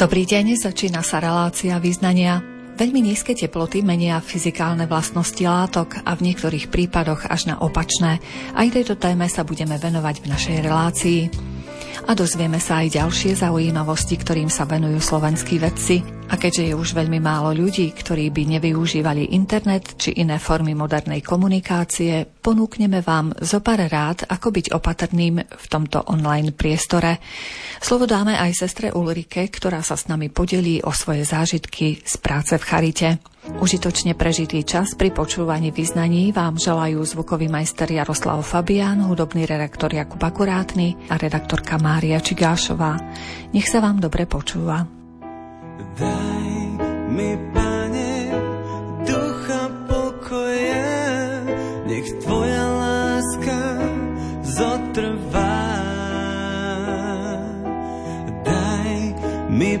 Dobrý deň, začína sa relácia význania. Veľmi nízke teploty menia fyzikálne vlastnosti látok a v niektorých prípadoch až na opačné. Aj tejto téme sa budeme venovať v našej relácii a dozvieme sa aj ďalšie zaujímavosti, ktorým sa venujú slovenskí vedci. A keďže je už veľmi málo ľudí, ktorí by nevyužívali internet či iné formy modernej komunikácie, ponúkneme vám zo pár rád, ako byť opatrným v tomto online priestore. Slovo dáme aj sestre Ulrike, ktorá sa s nami podelí o svoje zážitky z práce v Charite. Užitočne prežitý čas pri počúvaní vyznaní vám želajú zvukový majster Jaroslav Fabián, hudobný redaktor Jakub Akurátny a redaktorka Mária Čigášová. Nech sa vám dobre počúva. Daj mi, pane, ducha pokoje, nech tvoja láska zotrvá. Daj mi,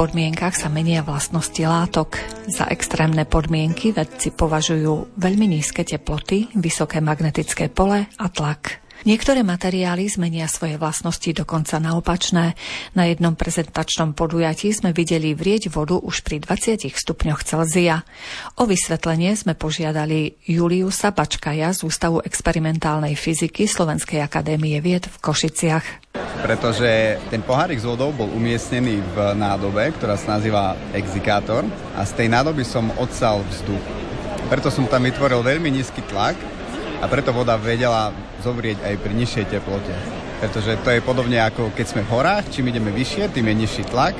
podmienkach sa menia vlastnosti látok. Za extrémne podmienky vedci považujú veľmi nízke teploty, vysoké magnetické pole a tlak. Niektoré materiály zmenia svoje vlastnosti dokonca na opačné. Na jednom prezentačnom podujatí sme videli vrieť vodu už pri 20 stupňoch Celzia. O vysvetlenie sme požiadali Juliusa Bačkaja z Ústavu experimentálnej fyziky Slovenskej akadémie vied v Košiciach. Pretože ten pohárik s vodou bol umiestnený v nádobe, ktorá sa nazýva exikátor a z tej nádoby som odsal vzduch. Preto som tam vytvoril veľmi nízky tlak a preto voda vedela zovrieť aj pri nižšej teplote. Pretože to je podobne ako keď sme v horách, čím ideme vyššie, tým je nižší tlak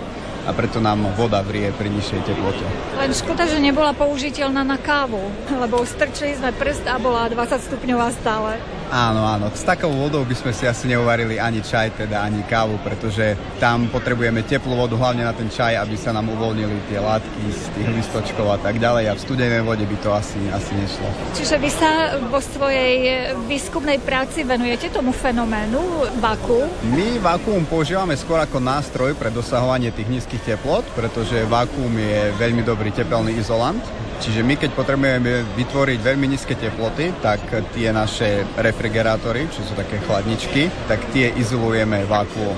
a preto nám voda vrie pri nižšej teplote. Len škoda, že nebola použiteľná na kávu, lebo strčili sme prst a bola 20 stupňová stále. Áno, áno. S takou vodou by sme si asi neuvarili ani čaj, teda ani kávu, pretože tam potrebujeme teplú vodu, hlavne na ten čaj, aby sa nám uvoľnili tie látky z tých listočkov a tak ďalej. A v studenej vode by to asi, asi nešlo. Čiže vy sa vo svojej výskumnej práci venujete tomu fenoménu vaku? My vakuum používame skôr ako nástroj pre dosahovanie tých nízkych teplot, pretože vakuum je veľmi dobrý tepelný izolant Čiže my keď potrebujeme vytvoriť veľmi nízke teploty, tak tie naše refrigerátory, čo sú také chladničky, tak tie izolujeme vákuom.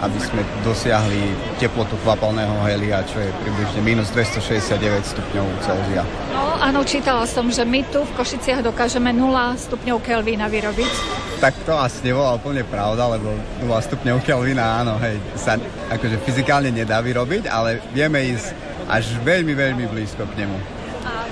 Aby sme dosiahli teplotu kvapalného helia, čo je približne minus 269 stupňov Celzia. No áno, čítala som, že my tu v Košiciach dokážeme 0 stupňov Kelvína vyrobiť. Tak to asi nebola úplne pravda, lebo 0 stupňov Kelvina, áno, hej, sa akože fyzikálne nedá vyrobiť, ale vieme ísť až veľmi, veľmi blízko k nemu.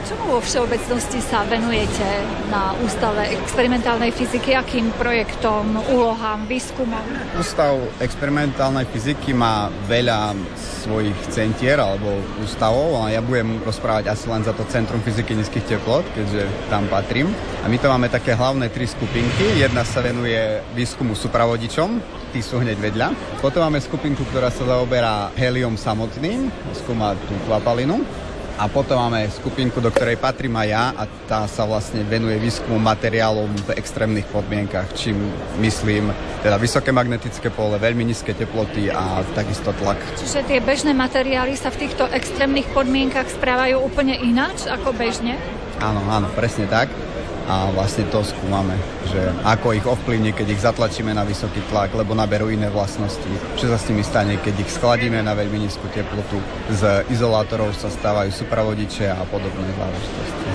Čomu vo všeobecnosti sa venujete na Ústave experimentálnej fyziky? Akým projektom, úlohám, výskumom? Ústav experimentálnej fyziky má veľa svojich centier alebo ústavov a ja budem rozprávať asi len za to Centrum fyziky nízkych teplot, keďže tam patrím. A my to máme také hlavné tri skupinky. Jedna sa venuje výskumu supravodičom, tí sú hneď vedľa. Potom máme skupinku, ktorá sa zaoberá heliom samotným, skúma tú kvapalinu. A potom máme skupinku, do ktorej patrím aj ja a tá sa vlastne venuje výskumu materiálov v extrémnych podmienkach, čím myslím teda vysoké magnetické pole, veľmi nízke teploty a takisto tlak. Čiže tie bežné materiály sa v týchto extrémnych podmienkach správajú úplne ináč ako bežne? Áno, áno, presne tak a vlastne to skúmame, že ako ich ovplyvní, keď ich zatlačíme na vysoký tlak, lebo naberú iné vlastnosti. Čo sa s nimi stane, keď ich skladíme na veľmi nízku teplotu. Z izolátorov sa stávajú supravodiče a podobné záležitosti.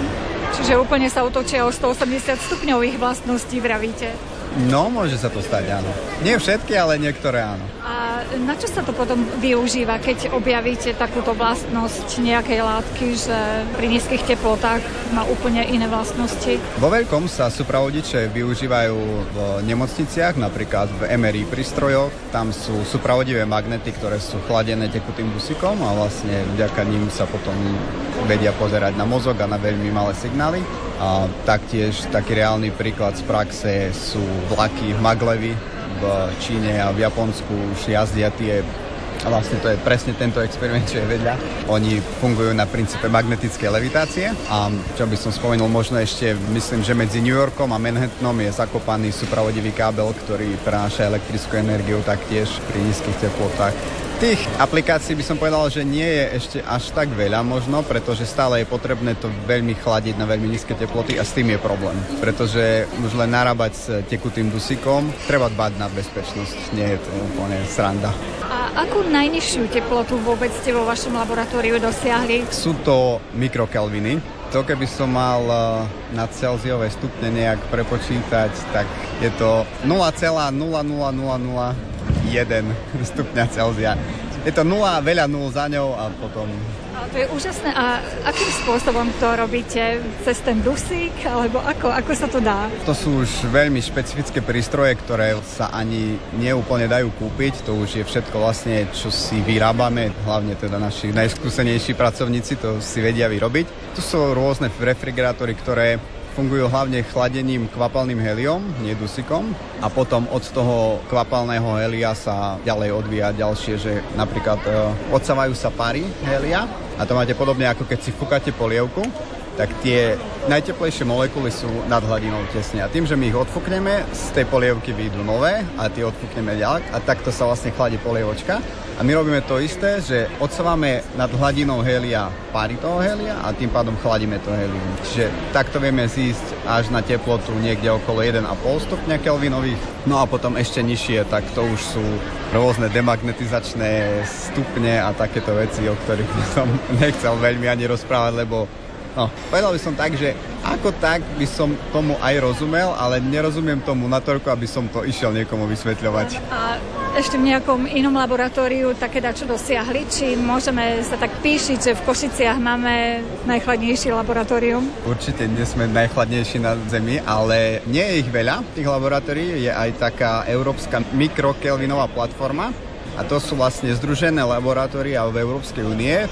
Čiže úplne sa otočia o 180 stupňov ich vlastností, vravíte? No, môže sa to stať, áno. Nie všetky, ale niektoré áno. A na čo sa to potom využíva, keď objavíte takúto vlastnosť nejakej látky, že pri nízkych teplotách má úplne iné vlastnosti? Vo veľkom sa supravodiče využívajú v nemocniciach, napríklad v MRI prístrojoch. Tam sú supravodivé magnety, ktoré sú chladené tekutým busikom a vlastne vďaka ním sa potom vedia pozerať na mozog a na veľmi malé signály. A taktiež taký reálny príklad z praxe sú vlaky v Maglevi v Číne a v Japonsku už jazdia tie a vlastne to je presne tento experiment, čo je vedľa. Oni fungujú na princípe magnetickej levitácie a čo by som spomenul možno ešte, myslím, že medzi New Yorkom a Manhattanom je zakopaný supravodivý kábel, ktorý prenáša elektrickú energiu taktiež pri nízkych teplotách Tých aplikácií by som povedal, že nie je ešte až tak veľa možno, pretože stále je potrebné to veľmi chladiť na veľmi nízke teploty a s tým je problém. Pretože už len narábať s tekutým dusíkom, treba dbať na bezpečnosť, nie je to úplne sranda. A akú najnižšiu teplotu vôbec ste vo vašom laboratóriu dosiahli? Sú to mikrokelviny, to keby som mal eh, na Celziové stupne nejak prepočítať, tak je to 0,00001 stupňa Celzia. Je to nula, veľa nul za ňou a potom... A to je úžasné. A akým spôsobom to robíte? Cez ten dusík? Alebo ako, ako sa to dá? To sú už veľmi špecifické prístroje, ktoré sa ani neúplne dajú kúpiť. To už je všetko vlastne, čo si vyrábame. Hlavne teda naši najskúsenejší pracovníci to si vedia vyrobiť. Tu sú rôzne refrigerátory, ktoré fungujú hlavne chladením kvapalným heliom, nie. A potom od toho kvapalného helia sa ďalej odvíja ďalšie, že napríklad e, odsávajú sa pary helia a to máte podobne ako keď si fúkate polievku, tak tie najteplejšie molekuly sú nad hladinou tesne. A tým, že my ich odfúkneme, z tej polievky vyjdú nové a tie odfúkneme ďalej a takto sa vlastne chladí polievočka. A my robíme to isté, že odsávame nad hladinou helia páry toho helia a tým pádom chladíme to helium. Čiže takto vieme zísť až na teplotu niekde okolo 1,5 stupňa kelvinových. No a potom ešte nižšie, tak to už sú rôzne demagnetizačné stupne a takéto veci, o ktorých som nechcel veľmi ani rozprávať, lebo No, povedal by som tak, že ako tak by som tomu aj rozumel, ale nerozumiem tomu natoľko, aby som to išiel niekomu vysvetľovať. A ešte v nejakom inom laboratóriu také čo dosiahli? Či môžeme sa tak píšiť, že v Košiciach máme najchladnejšie laboratórium? Určite nie sme najchladnejší na Zemi, ale nie je ich veľa. Tých laboratórií je aj taká európska mikrokelvinová platforma, a to sú vlastne združené laboratória v Európskej únie,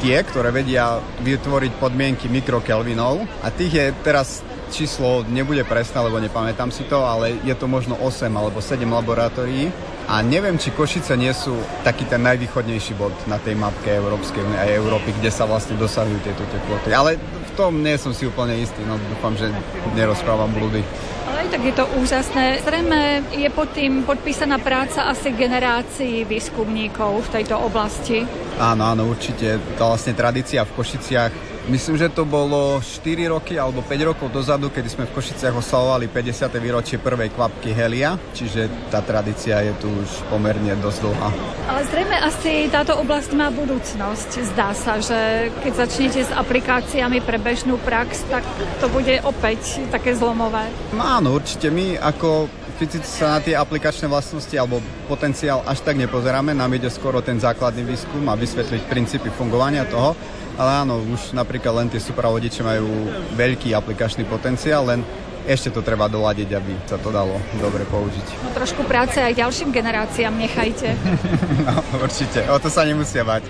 tie, ktoré vedia vytvoriť podmienky mikrokelvinov a tých je teraz číslo nebude presné, lebo nepamätám si to, ale je to možno 8 alebo 7 laboratórií a neviem, či Košice nie sú taký ten najvýchodnejší bod na tej mapke Európskej únie aj Európy, kde sa vlastne dosahujú tieto teploty. Ale v tom nie som si úplne istý, no dúfam, že nerozprávam blúdy. Ale aj tak je to úžasné. Zrejme je pod tým podpísaná práca asi generácií výskumníkov v tejto oblasti. Áno, áno, určite. Tá vlastne tradícia v Košiciach Myslím, že to bolo 4 roky alebo 5 rokov dozadu, kedy sme v Košiciach oslavovali 50. výročie prvej kvapky Helia, čiže tá tradícia je tu už pomerne dosť dlhá. Ale zrejme asi táto oblasť má budúcnosť. Zdá sa, že keď začnete s aplikáciami pre bežnú prax, tak to bude opäť také zlomové. Áno, určite my ako fyzici sa na tie aplikačné vlastnosti alebo potenciál až tak nepozeráme, nám ide skoro ten základný výskum a vysvetliť princípy fungovania toho, ale áno, už napríklad len tie supravodiče majú veľký aplikačný potenciál, len ešte to treba doladiť, aby sa to dalo dobre použiť. No trošku práce aj ďalším generáciám nechajte. no, určite, o to sa nemusia bať.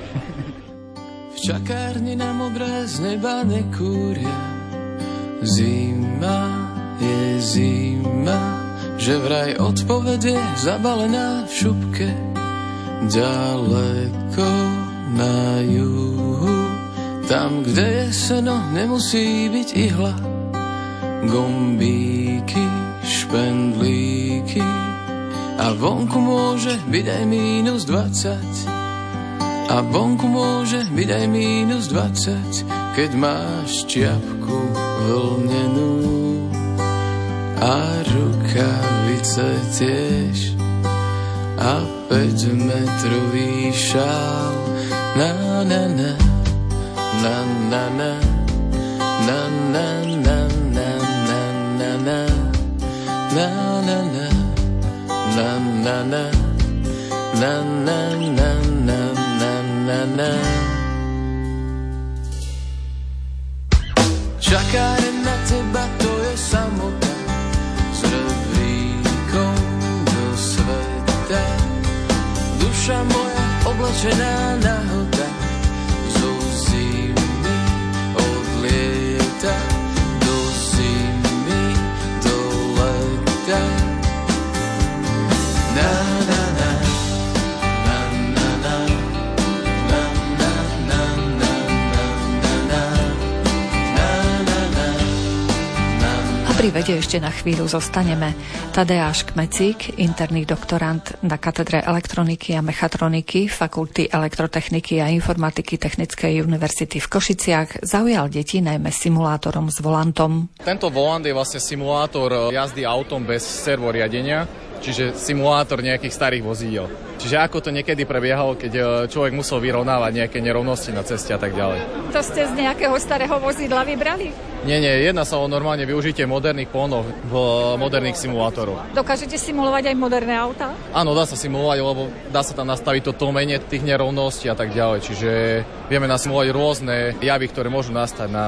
v čakárni na modré z neba nekúria. Zima je zima, že vraj odpovede zabalená v šupke. Ďaleko na juhu tam, kde je seno, nemusí byť ihla. Gombíky, špendlíky a vonku môže byť aj mínus 20. A vonku môže byť aj mínus 20, keď máš čiapku vlnenú a rukavice tiež a 5 metrový šál. Na, na, na na na na. Na na na na na na na. Na na na. Na na na. Na na na na na na Čakáre na teba, to je samota. S rebríkom do sveta. Duša moja oblečená nahota Vede ešte na chvíľu zostaneme. Tadeáš Kmecík, interný doktorant na katedre elektroniky a mechatroniky Fakulty elektrotechniky a informatiky Technickej univerzity v Košiciach, zaujal deti najmä simulátorom s volantom. Tento volant je vlastne simulátor jazdy autom bez servoriadenia, čiže simulátor nejakých starých vozídel. Čiže ako to niekedy prebiehalo, keď e, človek musel vyrovnávať nejaké nerovnosti na ceste a tak ďalej. To ste z nejakého starého vozidla vybrali? Nie, nie, jedná sa o normálne využitie moderných pónov v moderných simulátoroch. Dokážete simulovať aj moderné auta? Áno, dá sa simulovať, lebo dá sa tam nastaviť to tlmenie tých nerovností a tak ďalej. Čiže vieme nasimulovať rôzne javy, ktoré môžu nastať na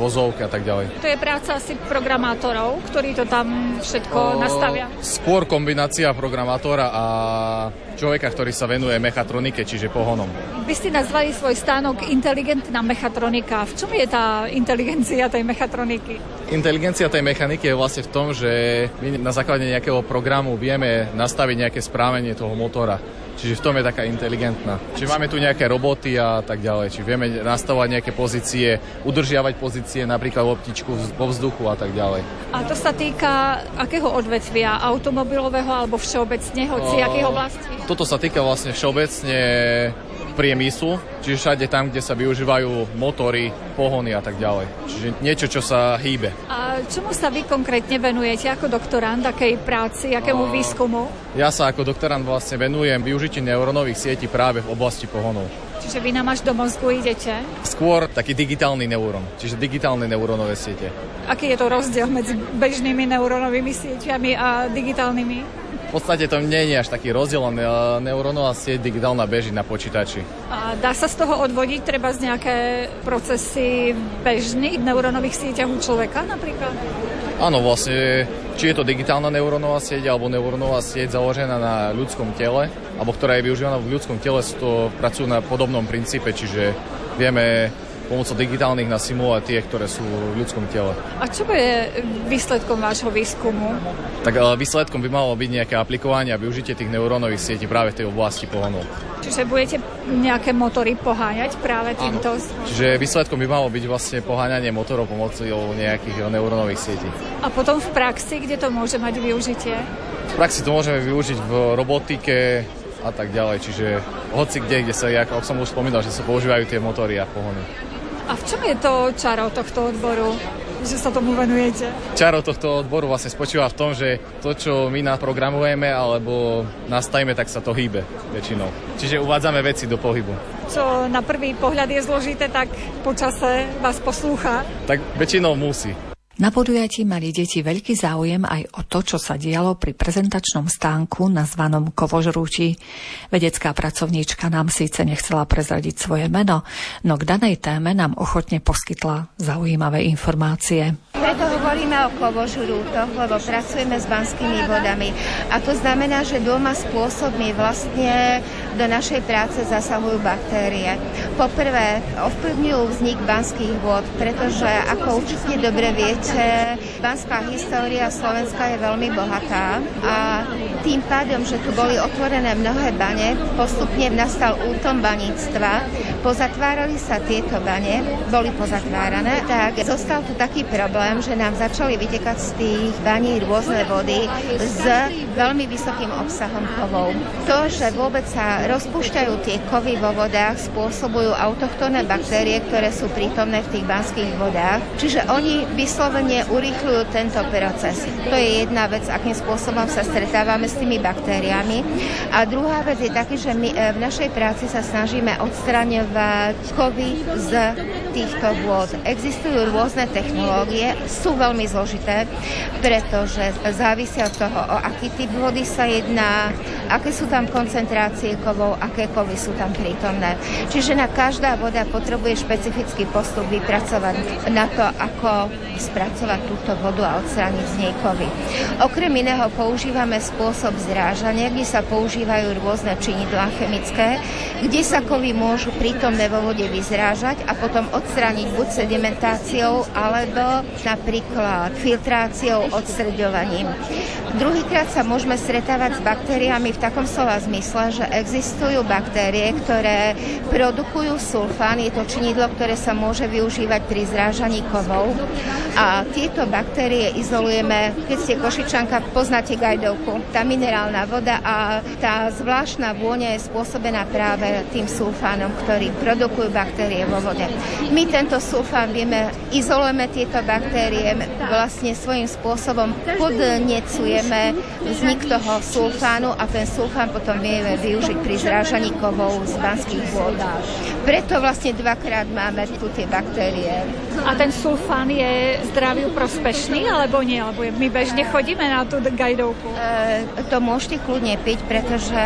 vozovke a tak ďalej. To je práca asi programátorov, ktorí to tam všetko o, nastavia? Skôr kombinácia programátora a človeka, ktorý sa venuje mechatronike, čiže pohonom. Vy ste nazvali svoj stánok inteligentná mechatronika. V čom je tá inteligencia tej mechatroniky? Inteligencia tej mechaniky je vlastne v tom, že my na základe nejakého programu vieme nastaviť nejaké správanie toho motora. Čiže v tom je taká inteligentná. Čiže máme tu nejaké roboty a tak ďalej. Čiže vieme nastavovať nejaké pozície, udržiavať pozície, napríklad loptičku vo vzduchu a tak ďalej. A to sa týka akého odvetvia? Automobilového alebo všeobecne, hoci akých oblastí? Toto sa týka vlastne všeobecne priemyslu, čiže všade tam, kde sa využívajú motory, pohony a tak ďalej. Čiže niečo, čo sa hýbe. A čomu sa vy konkrétne venujete ako doktorant, akej práci, akému a... výskumu? Ja sa ako doktorant vlastne venujem využitiu neurónových sietí práve v oblasti pohonov. Čiže vy nám až do mozgu idete? Skôr taký digitálny neurón, čiže digitálne neurónové siete. Aký je to rozdiel medzi bežnými neurónovými sieťami a digitálnymi? V podstate to nie je až taký rozdiel, neurónová sieť digitálna beží na počítači. A dá sa z toho odvodiť treba z nejaké procesy bežných neurónových sieťach u človeka napríklad? Áno, vlastne, či je to digitálna neurónová sieť alebo neurónová sieť založená na ľudskom tele, alebo ktorá je využívaná v ľudskom tele, to pracujú na podobnom princípe, čiže vieme pomocou digitálnych nasimulovať tie, ktoré sú v ľudskom tele. A čo je výsledkom vášho výskumu? Tak výsledkom by malo byť nejaké aplikovanie a využitie tých neurónových sietí práve v tej oblasti pohonov. Čiže budete nejaké motory poháňať práve týmto? Áno. Čiže výsledkom by malo byť vlastne poháňanie motorov pomocou nejakých neurónových sietí. A potom v praxi, kde to môže mať využitie? V praxi to môžeme využiť v robotike, a tak ďalej. Čiže hoci kde, kde sa, ako som už spomínal, že sa používajú tie motory a pohony. A v čom je to čaro tohto odboru? že sa tomu venujete? Čaro tohto odboru vlastne spočíva v tom, že to, čo my naprogramujeme alebo nastavíme, tak sa to hýbe väčšinou. Čiže uvádzame veci do pohybu. Čo na prvý pohľad je zložité, tak počase vás poslúcha? Tak väčšinou musí. Na podujatí mali deti veľký záujem aj o to, čo sa dialo pri prezentačnom stánku nazvanom Kovožrúči. Vedecká pracovníčka nám síce nechcela prezradiť svoje meno, no k danej téme nám ochotne poskytla zaujímavé informácie. Preto hovoríme o kovožrútoch, lebo pracujeme s banskými vodami. A to znamená, že dvoma spôsobmi vlastne do našej práce zasahujú baktérie. Poprvé, ovplyvňujú vznik banských vod, pretože ako určite dobre viete, banská história Slovenska je veľmi bohatá a tým pádom, že tu boli otvorené mnohé bane, postupne nastal útom baníctva, pozatvárali sa tieto bane, boli pozatvárané, tak zostal tu taký problém, že nám začali vytekať z tých baní rôzne vody s veľmi vysokým obsahom kovov. To, že vôbec sa rozpúšťajú tie kovy vo vodách, spôsobujú autochtónne baktérie, ktoré sú prítomné v tých banských vodách. Čiže oni vyslovene urýchľujú tento proces. To je jedna vec, akým spôsobom sa stretávame s tými baktériami. A druhá vec je taký, že my e, v našej práci sa snažíme odstraňovať kovy z týchto vôd. Existujú rôzne technológie, sú veľmi zložité, pretože závisia od toho, o aký typ vody sa jedná, aké sú tam koncentrácie kovov, aké kovy sú tam prítomné. Čiže na každá voda potrebuje špecifický postup vypracovať na to, ako spracovať túto vodu a odstrániť z nej kovy. Okrem iného používame spôsob zrážania, kde sa používajú rôzne činidlá chemické, kde sa kovy môžu prítomné vo vode vyzrážať a potom odstrániť buď sedimentáciou alebo napríklad filtráciou, odstreďovaním. Druhýkrát sa môžeme stretávať s baktériami v takom slova zmysle, že existujú baktérie, ktoré produkujú sulfán, je to činidlo, ktoré sa môže využívať pri zrážaní kovov. A tieto baktérie izolujeme, keď ste košičanka, poznáte gajdovku, tá minerálna voda a tá zvláštna vôňa je spôsobená práve tým sulfánom, ktorý produkujú baktérie vo vode. My tento sulfán vieme, izolujeme tieto baktérie, vlastne svojím spôsobom podnecujeme vznik toho sulfánu a ten sulfán potom vieme využiť pri zrážaní kovov z banských vôd. Preto vlastne dvakrát máme tu tie baktérie. A ten sulfán je zdraviu prospešný, alebo nie? Lebo my bežne chodíme na tú gajdovku. E, to môžete kľudne piť, pretože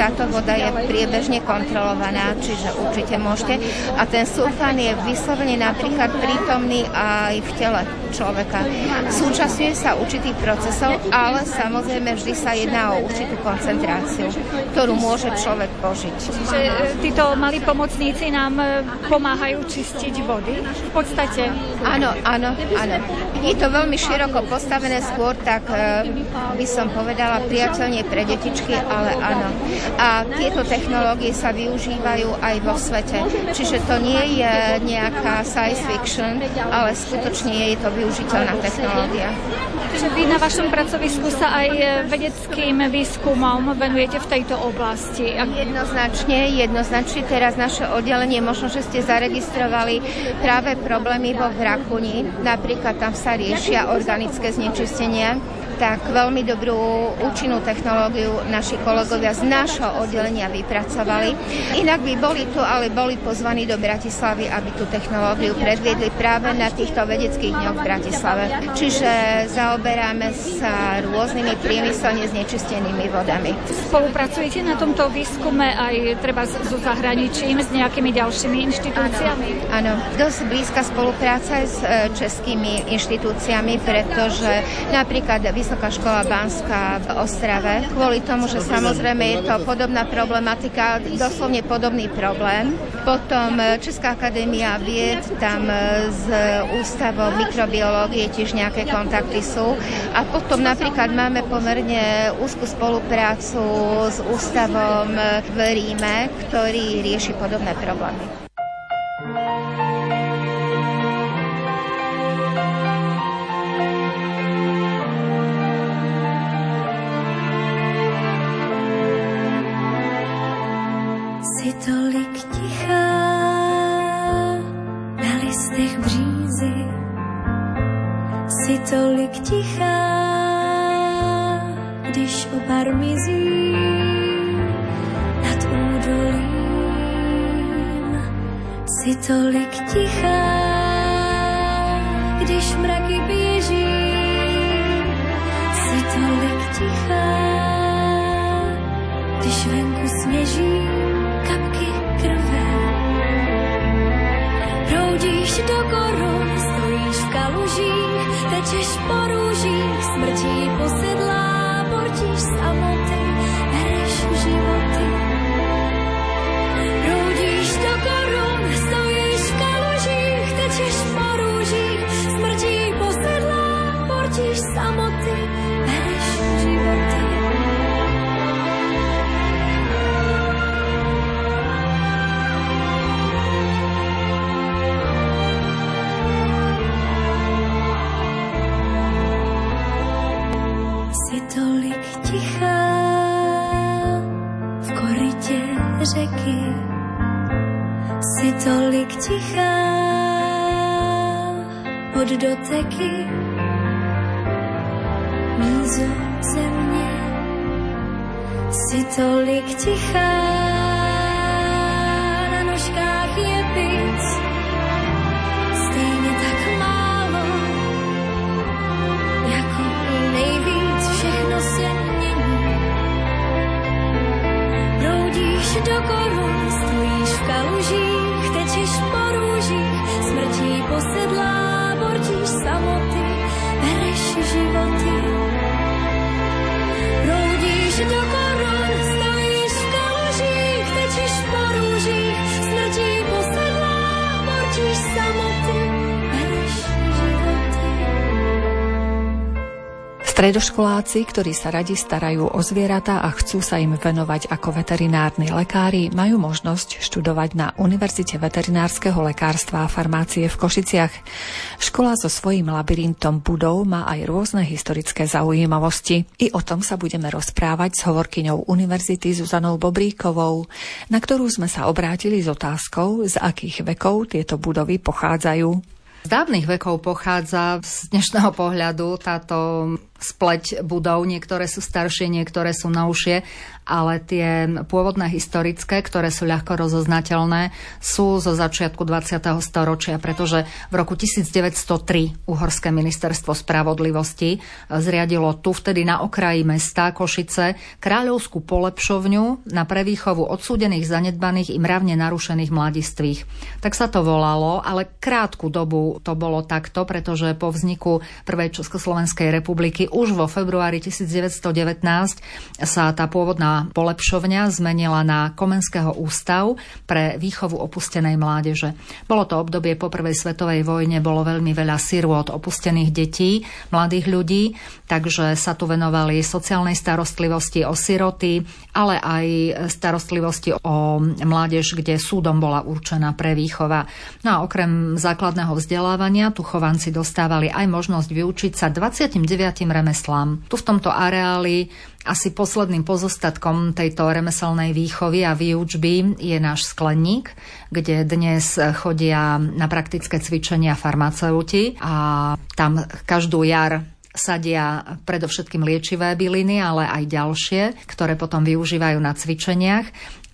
táto voda je priebežne kontrolovaná, čiže určite môžete. A ten sulfán je vyslovene napríklad prítomný aj v tele človeka. Súčasňuje sa určitých procesov, ale samozrejme vždy sa jedná o určitú koncentráciu, ktorú môže človek požiť. Čiže e, títo malí pomocníci nám e, pomáhajú čistiť vody v podstate? Áno, áno, áno. Je to veľmi široko postavené skôr, tak e, by som povedala priateľne pre detičky, ale áno. A tieto technológie sa využívajú aj vo svete. Čiže to nie je nejaká science fiction, ale skutočne je to využiteľná technológia. Čiže vy na vašom pracovisku sa aj vedeckým výskumom venujete v tejto oblasti? Jednoznačne, jednoznačne. Teraz naše oddelenie, možno, že ste zaregistrovali práve problémy vo Vrakuni. Napríklad tam sa riešia organické znečistenia tak veľmi dobrú účinnú technológiu naši kolegovia z nášho oddelenia vypracovali. Inak by boli tu, ale boli pozvaní do Bratislavy, aby tú technológiu predviedli práve na týchto vedeckých dňoch v Bratislave. Čiže zaoberáme sa rôznymi priemyselne znečistenými vodami. Spolupracujete na tomto výskume aj treba so zahraničím, s nejakými ďalšími inštitúciami? Áno, dosť blízka spolupráca s e, českými inštitúciami, pretože napríklad Vysoká škola Banská v Ostrave. Kvôli tomu, že samozrejme je to podobná problematika, doslovne podobný problém. Potom e, Česká akadémia vied, tam e, z Ústavom mikrobiológie tiež nejaké kontakty sú. A potom napríklad máme pomerne úzkú spoluprácu s Ústavom v Ríme, ktorý rieši podobné problémy. Od doteky. Mízo země. Si tolik tichá Stredoškoláci, ktorí sa radi starajú o zvieratá a chcú sa im venovať ako veterinárni lekári, majú možnosť študovať na Univerzite veterinárskeho lekárstva a farmácie v Košiciach. Škola so svojím labyrintom budov má aj rôzne historické zaujímavosti. I o tom sa budeme rozprávať s hovorkyňou univerzity Zuzanou Bobríkovou, na ktorú sme sa obrátili s otázkou, z akých vekov tieto budovy pochádzajú. Z dávnych vekov pochádza z dnešného pohľadu táto spleť budov. Niektoré sú staršie, niektoré sú novšie, ale tie pôvodné historické, ktoré sú ľahko rozoznateľné, sú zo začiatku 20. storočia, pretože v roku 1903 Uhorské ministerstvo spravodlivosti zriadilo tu vtedy na okraji mesta Košice kráľovskú polepšovňu na prevýchovu odsúdených, zanedbaných i mravne narušených mladistvých. Tak sa to volalo, ale krátku dobu to bolo takto, pretože po vzniku Prvej Československej republiky už vo februári 1919 sa tá pôvodná polepšovňa zmenila na Komenského ústav pre výchovu opustenej mládeže. Bolo to obdobie po prvej svetovej vojne, bolo veľmi veľa sirôt, opustených detí, mladých ľudí, takže sa tu venovali sociálnej starostlivosti o siroty, ale aj starostlivosti o mládež, kde súdom bola určená pre výchova. No a okrem základného vzdelávania tu chovanci dostávali aj možnosť vyučiť sa 29 remeslám. Tu v tomto areáli asi posledným pozostatkom tejto remeselnej výchovy a výučby je náš skleník, kde dnes chodia na praktické cvičenia farmaceuti a tam každú jar sadia predovšetkým liečivé byliny, ale aj ďalšie, ktoré potom využívajú na cvičeniach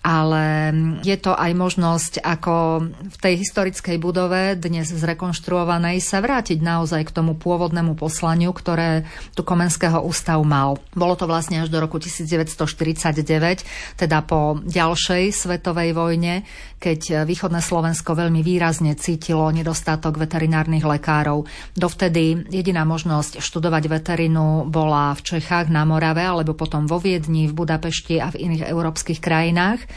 ale je to aj možnosť, ako v tej historickej budove, dnes zrekonštruovanej, sa vrátiť naozaj k tomu pôvodnému poslaniu, ktoré tu Komenského ústav mal. Bolo to vlastne až do roku 1949, teda po ďalšej svetovej vojne, keď východné Slovensko veľmi výrazne cítilo nedostatok veterinárnych lekárov. Dovtedy jediná možnosť študovať veterinu bola v Čechách, na Morave, alebo potom vo Viedni, v Budapešti a v iných európskych krajinách.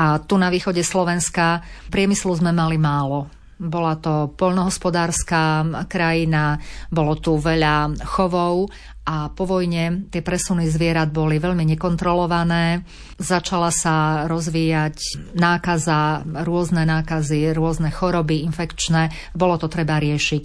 A tu na východe Slovenska priemyslu sme mali málo. Bola to polnohospodárska krajina, bolo tu veľa chovov a po vojne tie presuny zvierat boli veľmi nekontrolované. Začala sa rozvíjať nákaza, rôzne nákazy, rôzne choroby infekčné. Bolo to treba riešiť.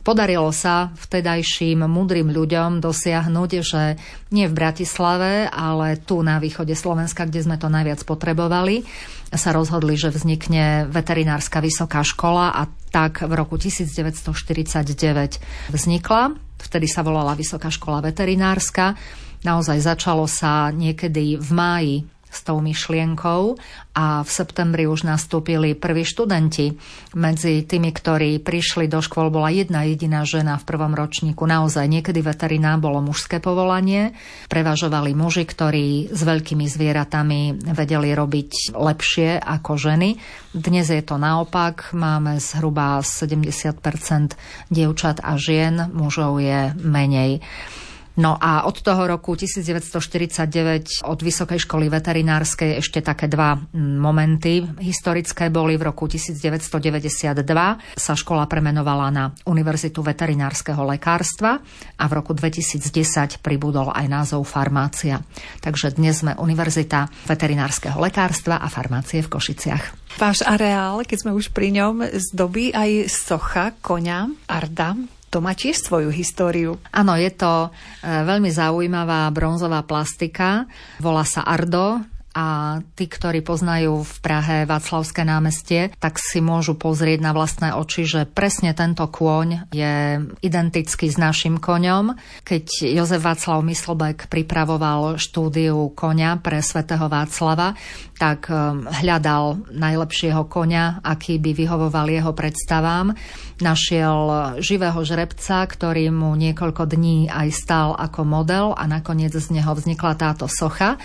Podarilo sa vtedajším mudrým ľuďom dosiahnuť, že nie v Bratislave, ale tu na východe Slovenska, kde sme to najviac potrebovali, sa rozhodli, že vznikne veterinárska vysoká škola a tak v roku 1949 vznikla. Vtedy sa volala Vysoká škola veterinárska. Naozaj začalo sa niekedy v máji s tou myšlienkou a v septembri už nastúpili prví študenti. Medzi tými, ktorí prišli do škôl, bola jedna jediná žena v prvom ročníku. Naozaj niekedy veteriná bolo mužské povolanie. Prevažovali muži, ktorí s veľkými zvieratami vedeli robiť lepšie ako ženy. Dnes je to naopak. Máme zhruba 70% dievčat a žien, mužov je menej. No a od toho roku 1949 od Vysokej školy veterinárskej ešte také dva momenty historické boli. V roku 1992 sa škola premenovala na Univerzitu veterinárskeho lekárstva a v roku 2010 pribudol aj názov farmácia. Takže dnes sme Univerzita veterinárskeho lekárstva a farmácie v Košiciach. Váš areál, keď sme už pri ňom, zdobí aj socha konia Arda, to má tiež svoju históriu. Áno, je to e, veľmi zaujímavá bronzová plastika. Volá sa Ardo, a tí, ktorí poznajú v Prahe Václavské námestie, tak si môžu pozrieť na vlastné oči, že presne tento kôň je identický s našim koňom. Keď Jozef Václav Myslbek pripravoval štúdiu koňa pre svätého Václava, tak e, hľadal najlepšieho koňa, aký by vyhovoval jeho predstavám našiel živého žrebca, ktorý mu niekoľko dní aj stal ako model a nakoniec z neho vznikla táto socha.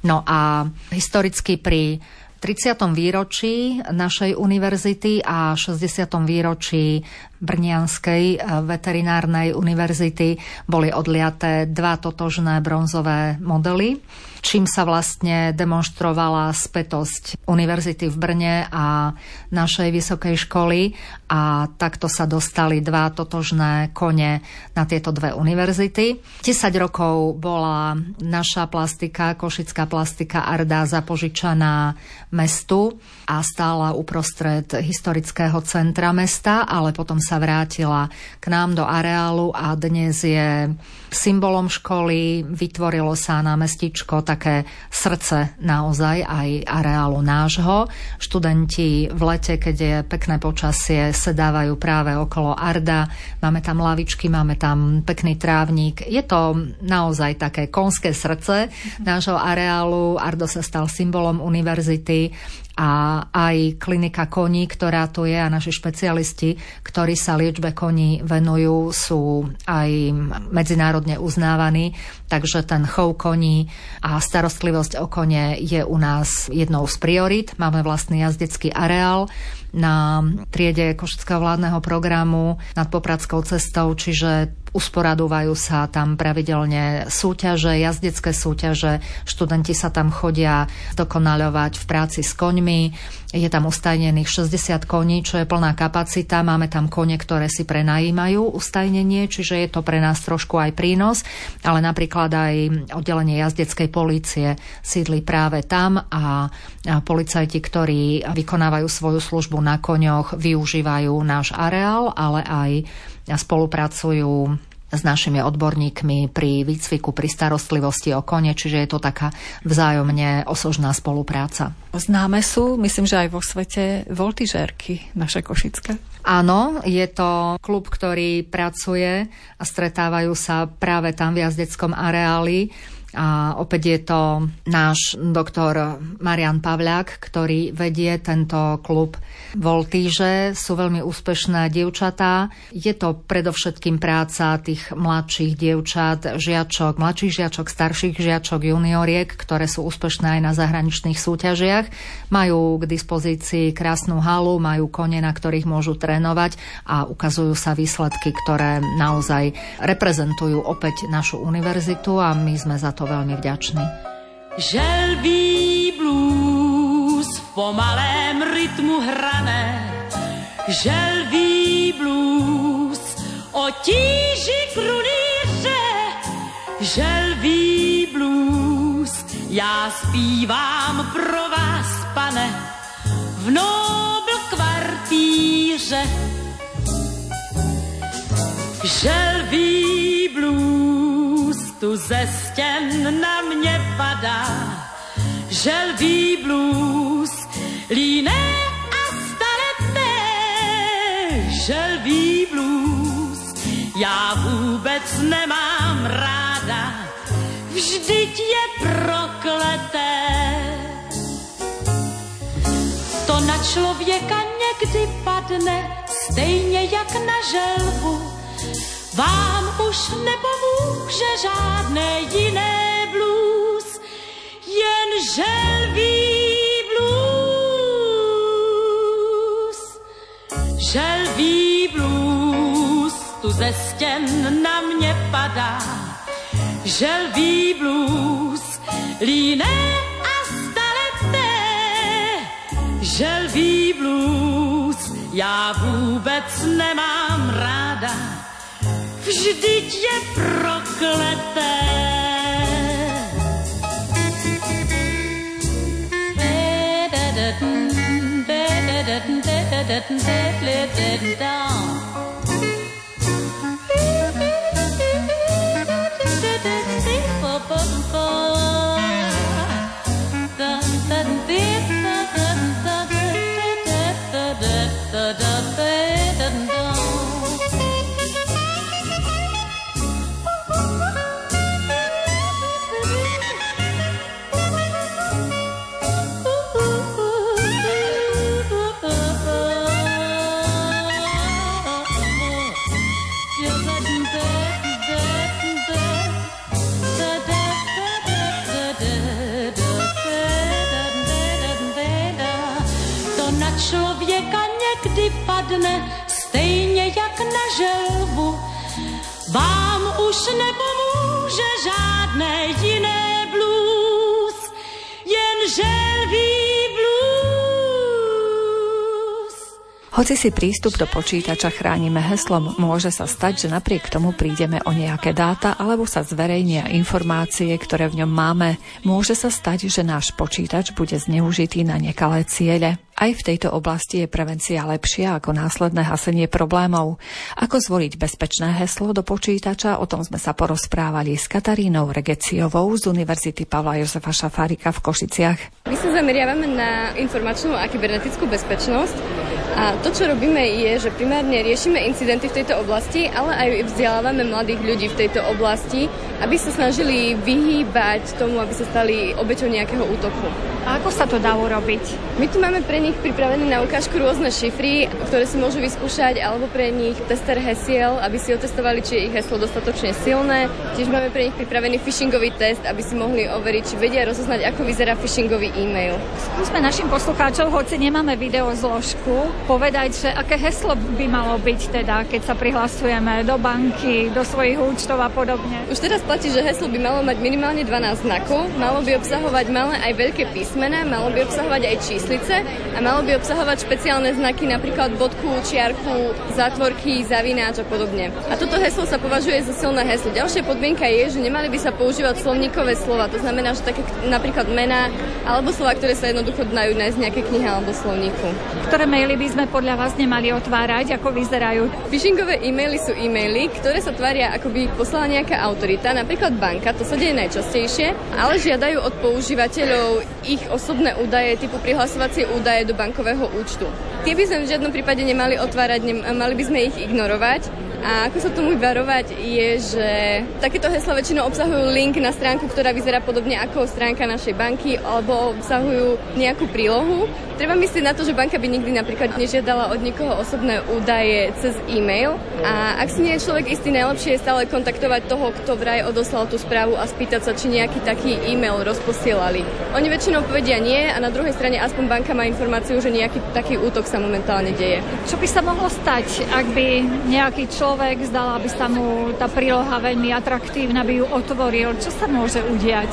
No a historicky pri 30. výročí našej univerzity a 60. výročí Brnianskej eh, veterinárnej univerzity boli odliaté dva totožné bronzové modely čím sa vlastne demonstrovala spätosť univerzity v Brne a našej vysokej školy a takto sa dostali dva totožné kone na tieto dve univerzity. 10 rokov bola naša plastika, košická plastika Arda zapožičaná mestu a stála uprostred historického centra mesta, ale potom sa vrátila k nám do areálu a dnes je symbolom školy, vytvorilo sa na také srdce naozaj aj areálu nášho. Študenti v lete, keď je pekné počasie, sedávajú práve okolo Arda. Máme tam lavičky, máme tam pekný trávnik. Je to naozaj také konské srdce nášho areálu. Ardo sa stal symbolom univerzity a aj klinika koní, ktorá tu je a naši špecialisti, ktorí sa liečbe koní venujú, sú aj medzinárodne uznávaní, takže ten chov koní a starostlivosť o kone je u nás jednou z priorit. Máme vlastný jazdecký areál, na triede Košického vládneho programu nad Popradskou cestou, čiže usporadúvajú sa tam pravidelne súťaže, jazdecké súťaže, študenti sa tam chodia dokonaľovať v práci s koňmi, je tam ustajnených 60 koní, čo je plná kapacita. Máme tam kone, ktoré si prenajímajú ustajnenie, čiže je to pre nás trošku aj prínos, ale napríklad aj oddelenie jazdeckej polície sídli práve tam a policajti, ktorí vykonávajú svoju službu na koňoch, využívajú náš areál, ale aj spolupracujú s našimi odborníkmi pri výcviku, pri starostlivosti o kone, čiže je to taká vzájomne osožná spolupráca. Známe sú, myslím, že aj vo svete voltižérky naše košické. Áno, je to klub, ktorý pracuje a stretávajú sa práve tam v jazdeckom areáli a opäť je to náš doktor Marian Pavľák, ktorý vedie tento klub Voltíže. Sú veľmi úspešné dievčatá. Je to predovšetkým práca tých mladších dievčat, žiačok, mladších žiačok, starších žiačok, junioriek, ktoré sú úspešné aj na zahraničných súťažiach. Majú k dispozícii krásnu halu, majú kone, na ktorých môžu trénovať a ukazujú sa výsledky, ktoré naozaj reprezentujú opäť našu univerzitu a my sme za to veľmi vďační. Želví blues v pomalém rytmu hrané, želví blues o tíži krunýře, želví blues, já zpívám pro vás, pane, v nobl kvartíře. Želví blues tu ze stěn na mě padá. Želví blues líné a staletné. Želví blues já vůbec nemám ráda. Vždyť je prokleté. To na člověka někdy padne, stejně jak na želvu vám už nepomůže žádné jiné blues, jen želví blues. Želví blues tu ze stěn na mě padá, želví blues, líné a staleté, želví blues, já vůbec nemám ráda vždyť je prokleté. Da da da da da da da da da da da da da padne stejně jak na želvu. Vám už nepomůže Hoci si prístup do počítača chránime heslom, môže sa stať, že napriek tomu prídeme o nejaké dáta alebo sa zverejnia informácie, ktoré v ňom máme. Môže sa stať, že náš počítač bude zneužitý na nekalé ciele. Aj v tejto oblasti je prevencia lepšia ako následné hasenie problémov. Ako zvoliť bezpečné heslo do počítača, o tom sme sa porozprávali s Katarínou Regeciovou z Univerzity Pavla Jozefa Šafárika v Košiciach. My sa zameriavame na informačnú a kybernetickú bezpečnosť a to, čo robíme, je, že primárne riešime incidenty v tejto oblasti, ale aj vzdelávame mladých ľudí v tejto oblasti, aby sa snažili vyhýbať tomu, aby sa stali obeťou nejakého útoku. A ako sa to dá urobiť? My tu máme pre nich pripravené na ukážku rôzne šifry, ktoré si môžu vyskúšať, alebo pre nich tester hesiel, aby si otestovali, či je ich heslo dostatočne silné. Tiež máme pre nich pripravený phishingový test, aby si mohli overiť, či vedia rozoznať, ako vyzerá phishingový e-mail. Skúsme našim poslucháčom, hoci nemáme video zložku, povedať, že aké heslo by malo byť teda, keď sa prihlasujeme do banky, do svojich účtov a podobne. Už teraz platí, že heslo by malo mať minimálne 12 znakov, malo by obsahovať malé aj veľké písmená, malo by obsahovať aj číslice a malo by obsahovať špeciálne znaky, napríklad bodku, čiarku, zátvorky, zavináč a podobne. A toto heslo sa považuje za silné heslo. Ďalšia podmienka je, že nemali by sa používať slovníkové slova. To znamená, že také napríklad mená alebo slova, ktoré sa jednoducho dajú nájsť v nejakej knihe alebo slovníku. Ktoré maily by sme podľa vás nemali otvárať? Ako vyzerajú? Phishingové e-maily sú e-maily, ktoré sa tvária, ako by ich poslala nejaká autorita, napríklad banka, to sa deje najčastejšie, ale žiadajú od používateľov ich osobné údaje typu prihlasovacie údaje do bankového účtu. Tie by sme v žiadnom prípade nemali otvárať, mali by sme ich ignorovať a ako sa tomu vyvarovať je, že takéto hesla väčšinou obsahujú link na stránku, ktorá vyzerá podobne ako stránka našej banky alebo obsahujú nejakú prílohu. Treba myslieť na to, že banka by nikdy napríklad nežiadala od nikoho osobné údaje cez e-mail a ak si nie je človek istý, najlepšie je stále kontaktovať toho, kto vraj odoslal tú správu a spýtať sa, či nejaký taký e-mail rozposielali. Oni väčšinou povedia nie a na druhej strane aspoň banka má informáciu, že nejaký taký útok sa momentálne deje. Čo by sa mohlo stať, ak by nejaký človek človek, zdala by sa mu tá príloha veľmi atraktívna, by ju otvoril. Čo sa môže udiať?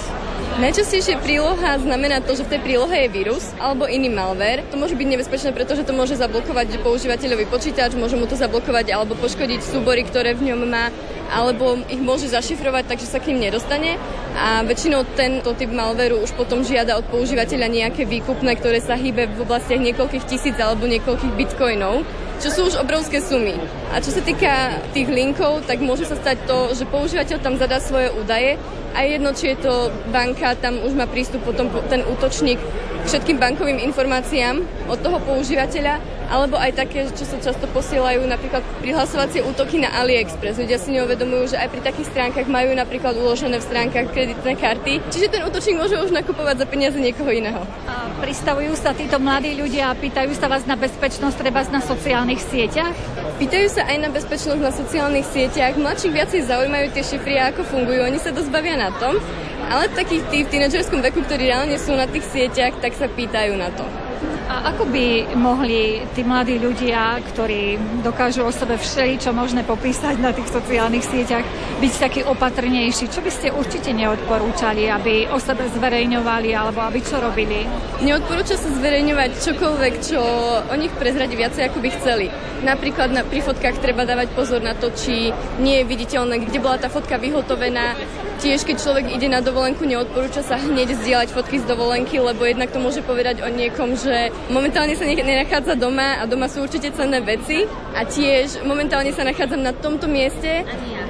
Najčastejšie príloha znamená to, že v tej prílohe je vírus alebo iný malware. To môže byť nebezpečné, pretože to môže zablokovať používateľový počítač, môže mu to zablokovať alebo poškodiť súbory, ktoré v ňom má alebo ich môže zašifrovať, takže sa k ním nedostane. A väčšinou tento typ malveru už potom žiada od používateľa nejaké výkupné, ktoré sa hýbe v oblastiach niekoľkých tisíc alebo niekoľkých bitcoinov. Čo sú už obrovské sumy. A čo sa týka tých linkov, tak môže sa stať to, že používateľ tam zadá svoje údaje a jedno, či je to banka, tam už má prístup potom ten útočník k všetkým bankovým informáciám od toho používateľa alebo aj také, čo sa často posielajú napríklad prihlasovacie útoky na AliExpress. Ľudia si neuvedomujú, že aj pri takých stránkach majú napríklad uložené v stránkach kreditné karty, čiže ten útočník môže už nakupovať za peniaze niekoho iného. A pristavujú sa títo mladí ľudia a pýtajú sa vás na bezpečnosť treba na sociálnych sieťach? Pýtajú sa aj na bezpečnosť na sociálnych sieťach. Mladších viacej zaujímajú tie šifry a ako fungujú. Oni sa dosť bavia na tom. Ale takých tí v tínedžerskom veku, ktorí reálne sú na tých sieťach, tak sa pýtajú na to. A ako by mohli tí mladí ľudia, ktorí dokážu o sebe všeli, čo možné popísať na tých sociálnych sieťach, byť takí opatrnejší? Čo by ste určite neodporúčali, aby o sebe zverejňovali alebo aby čo robili? Neodporúča sa zverejňovať čokoľvek, čo o nich prezradí viacej, ako by chceli. Napríklad na, pri fotkách treba dávať pozor na to, či nie je viditeľné, kde bola tá fotka vyhotovená. Tiež, keď človek ide na dovolenku, neodporúča sa hneď zdieľať fotky z dovolenky, lebo jednak to môže povedať o niekom, že Momentálne sa nenachádza doma a doma sú určite cenné veci a tiež momentálne sa nachádzam na tomto mieste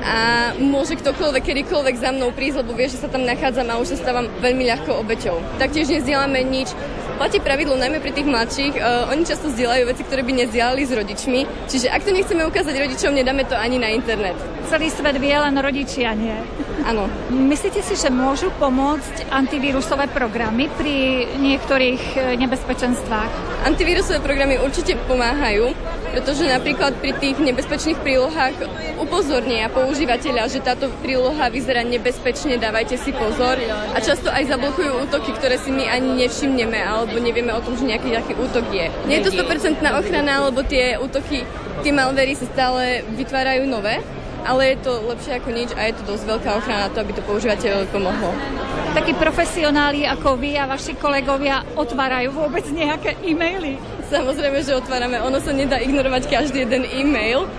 a môže ktokoľvek, kedykoľvek za mnou prísť, lebo vie, že sa tam nachádzam a už sa stávam veľmi ľahko obeťou. Taktiež nezdielame nič Platí pravidlo najmä pri tých mladších, uh, oni často zdieľajú veci, ktoré by nezdielali s rodičmi, čiže ak to nechceme ukázať rodičom, nedáme to ani na internet. Celý svet vie, len rodičia nie. Áno. Myslíte si, že môžu pomôcť antivírusové programy pri niektorých e, nebezpečenstvách? Antivírusové programy určite pomáhajú, pretože napríklad pri tých nebezpečných prílohách upozornia používateľa, že táto príloha vyzerá nebezpečne, dávajte si pozor a často aj zablokujú útoky, ktoré si my ani nevšimneme alebo nevieme o tom, že nejaký taký útok je. Nie je to 100% ochrana, lebo tie útoky, tie malvery sa stále vytvárajú nové, ale je to lepšie ako nič a je to dosť veľká ochrana na to, aby to používateľovi pomohlo. Takí profesionáli ako vy a vaši kolegovia otvárajú vôbec nejaké e-maily? Samozrejme, že otvárame. Ono sa nedá ignorovať každý jeden e-mail,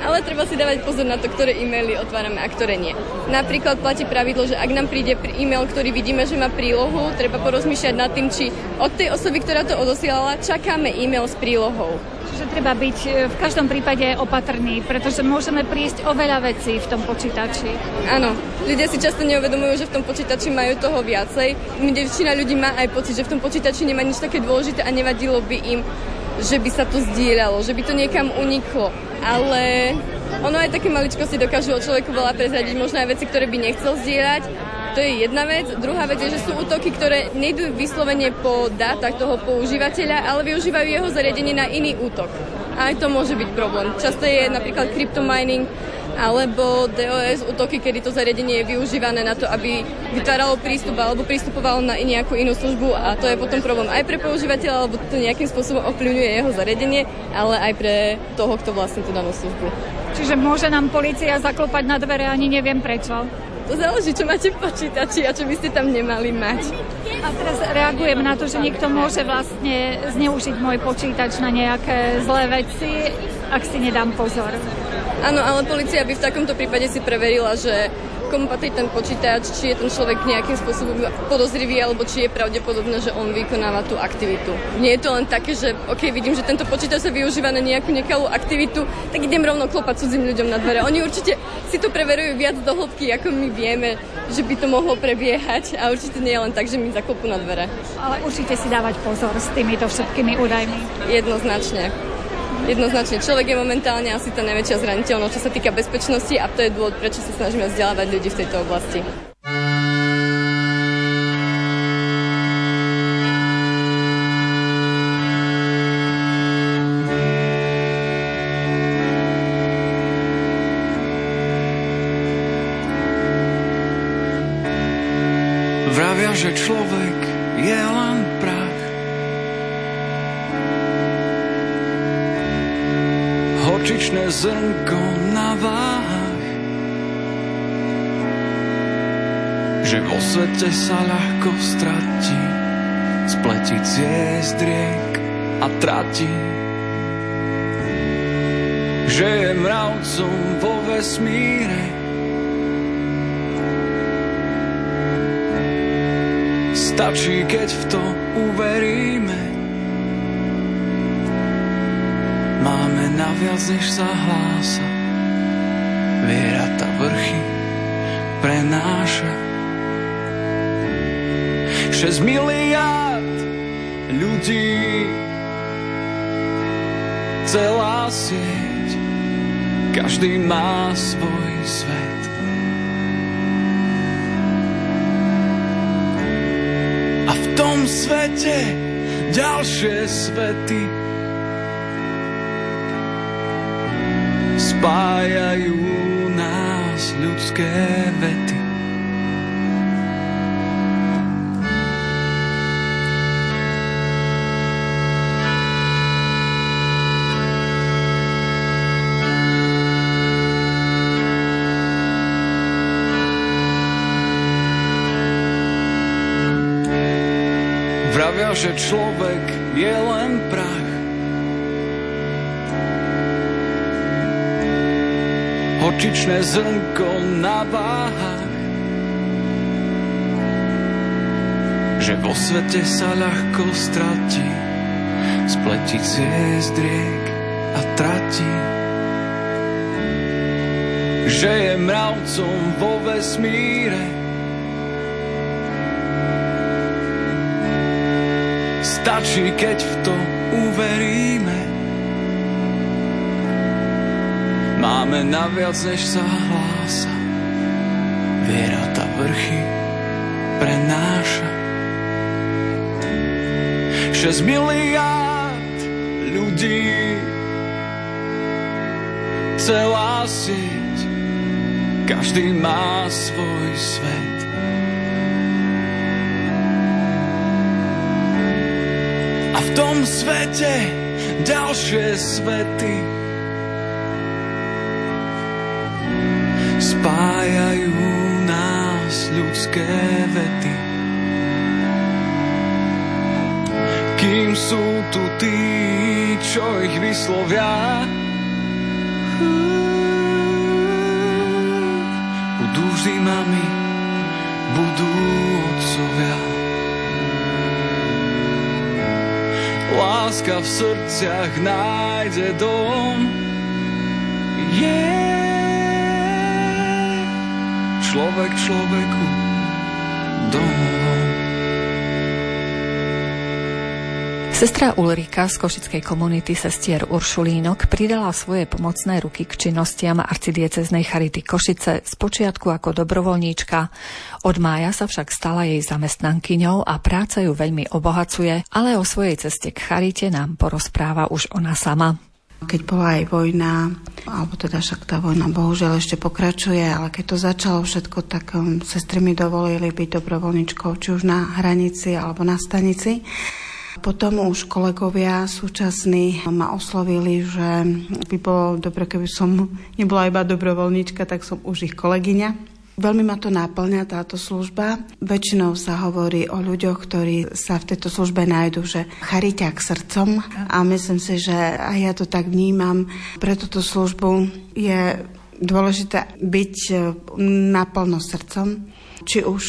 ale treba si dávať pozor na to, ktoré e-maily otvárame a ktoré nie. Napríklad platí pravidlo, že ak nám príde e-mail, ktorý vidíme, že má prílohu, treba porozmýšľať nad tým, či od tej osoby, ktorá to odosielala, čakáme e-mail s prílohou. Čiže treba byť e, v každom prípade opatrný, pretože môžeme prísť o veľa vecí v tom počítači. Áno, ľudia si často neuvedomujú, že v tom počítači majú toho viacej. Väčšina ľudí má aj pocit, že v tom počítači nemá nič také dôležité a nevadilo by im, že by sa to zdieľalo, že by to niekam uniklo. Ale ono aj také maličkosti dokážu o človeku veľa prezradiť, možno aj veci, ktoré by nechcel zdieľať to je jedna vec. Druhá vec je, že sú útoky, ktoré nejdú vyslovene po dátach toho používateľa, ale využívajú jeho zariadenie na iný útok. A aj to môže byť problém. Často je napríklad cryptomining alebo DOS útoky, kedy to zariadenie je využívané na to, aby vytváralo prístup alebo pristupovalo na nejakú inú službu a to je potom problém aj pre používateľa, alebo to nejakým spôsobom ovplyvňuje jeho zariadenie, ale aj pre toho, kto vlastní tú danú službu. Čiže môže nám policia zaklopať na dvere, ani neviem prečo. To záleží, čo máte v počítači a čo by ste tam nemali mať. A teraz reagujem na to, že niekto môže vlastne zneužiť môj počítač na nejaké zlé veci, ak si nedám pozor. Áno, ale policia by v takomto prípade si preverila, že komu patrí ten počítač, či je ten človek nejakým spôsobom podozrivý, alebo či je pravdepodobné, že on vykonáva tú aktivitu. Nie je to len také, že ok, vidím, že tento počítač sa využíva na nejakú nekalú aktivitu, tak idem rovno klopať cudzím ľuďom na dvere. Oni určite si to preverujú viac do hĺbky, ako my vieme, že by to mohlo prebiehať a určite nie je len tak, že mi zaklopú na dvere. Ale určite si dávať pozor s týmito všetkými údajmi. Jednoznačne jednoznačne človek je momentálne asi tá najväčšia zraniteľnosť, čo sa týka bezpečnosti a to je dôvod, prečo sa snažíme vzdelávať ľudí v tejto oblasti. Svete sa ľahko stratí, spletí ciest riek a tratí. Že je mravcom vo vesmíre, Stačí, keď v to uveríme. Máme naviac, než sa hlása. Viera tá vrchy prenáša. 6 miliard ľudí celá sieť každý má svoj svet a v tom svete ďalšie svety spájajú nás ľudské vety. Že človek je len prach. horčičné zrnko na váhach. Že vo svete sa ľahko stratí, spletí ciest riek a tratí. Že je mravcom vo vesmíre, Stačí, keď v to uveríme. Máme naviac, než sa hlása. Viera tá vrchy prenáša. 6 miliárd ľudí celá sieť každý má svoj svet. Tom svete ďalšie svety spájajú nás ľudské vety. Kým sú tu tí, čo ich vyslovia, budú vždy mami, budú otcovia. Láska v srdciach nájde dom, yeah človek človeku domov. Sestra Ulrika z košickej komunity sestier Uršulínok pridala svoje pomocné ruky k činnostiam arcidieceznej Charity Košice z počiatku ako dobrovoľníčka. Od mája sa však stala jej zamestnankyňou a práca ju veľmi obohacuje, ale o svojej ceste k Charite nám porozpráva už ona sama. Keď bola aj vojna, alebo teda však tá vojna bohužiaľ ešte pokračuje, ale keď to začalo všetko, tak um, sestry mi dovolili byť dobrovoľničkou, či už na hranici alebo na stanici. Potom už kolegovia súčasní ma oslovili, že by bolo dobre, keby som nebola iba dobrovoľnička, tak som už ich kolegyňa. Veľmi ma to náplňa táto služba. Väčšinou sa hovorí o ľuďoch, ktorí sa v tejto službe nájdu, že chariťak srdcom a myslím si, že aj ja to tak vnímam. Pre túto službu je dôležité byť naplno srdcom, či už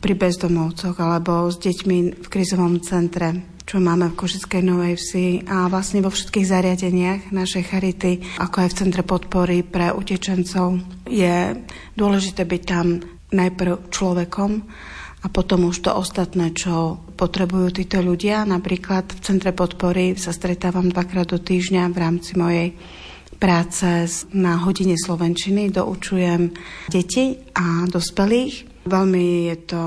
pri bezdomovcoch alebo s deťmi v krizovom centre čo máme v Košickej Novej Vsi a vlastne vo všetkých zariadeniach našej charity, ako aj v Centre podpory pre utečencov, je dôležité byť tam najprv človekom a potom už to ostatné, čo potrebujú títo ľudia. Napríklad v Centre podpory sa stretávam dvakrát do týždňa v rámci mojej práce na hodine Slovenčiny. Doučujem deti a dospelých. Veľmi je to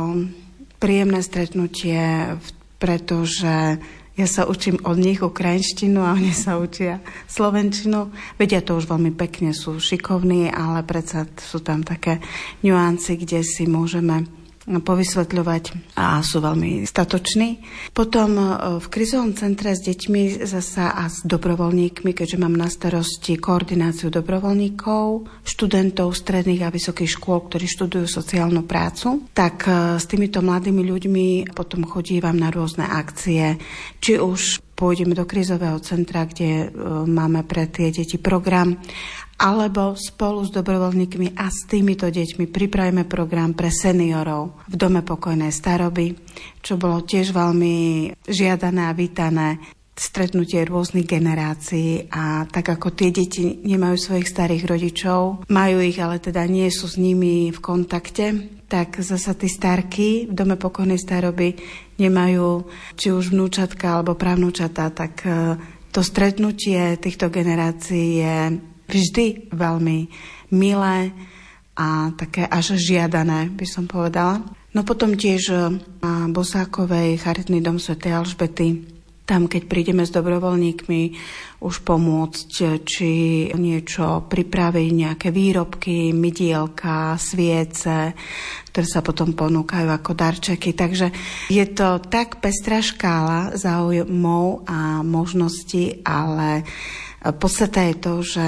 príjemné stretnutie v pretože ja sa učím od nich ukrajinštinu a oni sa učia slovenčinu. Vedia to už veľmi pekne, sú šikovní, ale predsa sú tam také nuancy, kde si môžeme povysvetľovať a sú veľmi statoční. Potom e, v krizovom centre s deťmi zasa a s dobrovoľníkmi, keďže mám na starosti koordináciu dobrovoľníkov, študentov stredných a vysokých škôl, ktorí študujú sociálnu prácu, tak e, s týmito mladými ľuďmi potom chodívam na rôzne akcie, či už pôjdeme do krizového centra, kde e, máme pre tie deti program alebo spolu s dobrovoľníkmi a s týmito deťmi pripravíme program pre seniorov v Dome pokojnej staroby, čo bolo tiež veľmi žiadané a vítané. stretnutie rôznych generácií a tak ako tie deti nemajú svojich starých rodičov, majú ich, ale teda nie sú s nimi v kontakte, tak zasa tí starky v dome pokojnej staroby nemajú či už vnúčatka alebo právnúčatá, tak e, to stretnutie týchto generácií je vždy veľmi milé a také až žiadané, by som povedala. No potom tiež na e, Bosákovej charitný dom Sv. Alžbety tam, keď prídeme s dobrovoľníkmi, už pomôcť, či niečo pripraviť, nejaké výrobky, mydielka, sviece, ktoré sa potom ponúkajú ako darčeky. Takže je to tak pestrá škála záujmov a možností, ale podstata je to, že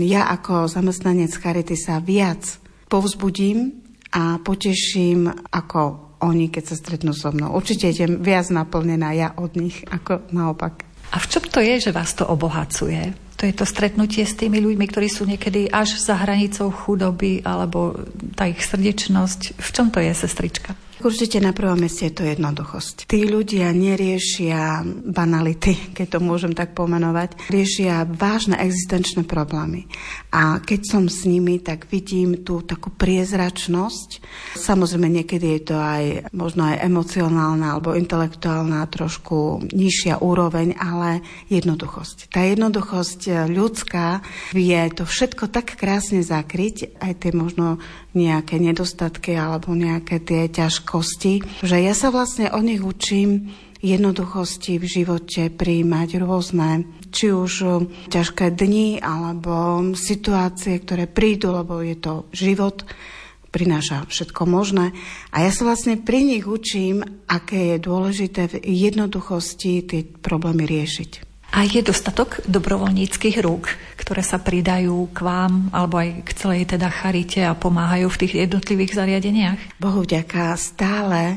ja ako zamestnanec Charity sa viac povzbudím a poteším ako oni, keď sa stretnú so mnou. Určite idem viac naplnená ja od nich, ako naopak. A v čom to je, že vás to obohacuje? To je to stretnutie s tými ľuďmi, ktorí sú niekedy až za hranicou chudoby, alebo tá ich srdečnosť. V čom to je, sestrička? Určite na prvom mieste je to jednoduchosť. Tí ľudia neriešia banality, keď to môžem tak pomenovať. Riešia vážne existenčné problémy. A keď som s nimi, tak vidím tú takú priezračnosť. Samozrejme, niekedy je to aj možno aj emocionálna alebo intelektuálna trošku nižšia úroveň, ale jednoduchosť. Tá jednoduchosť ľudská vie to všetko tak krásne zakryť, aj tie možno nejaké nedostatky alebo nejaké tie ťažkosti, že ja sa vlastne o nich učím jednoduchosti v živote prijímať rôzne, či už ťažké dni alebo situácie, ktoré prídu, lebo je to život, prináša všetko možné. A ja sa vlastne pri nich učím, aké je dôležité v jednoduchosti tie problémy riešiť. A je dostatok dobrovoľníckých rúk, ktoré sa pridajú k vám alebo aj k celej teda charite a pomáhajú v tých jednotlivých zariadeniach? Bohu vďaka stále e,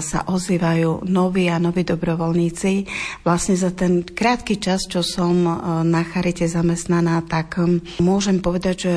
sa ozývajú noví a noví dobrovoľníci. Vlastne za ten krátky čas, čo som e, na Charite zamestnaná, tak môžem povedať, že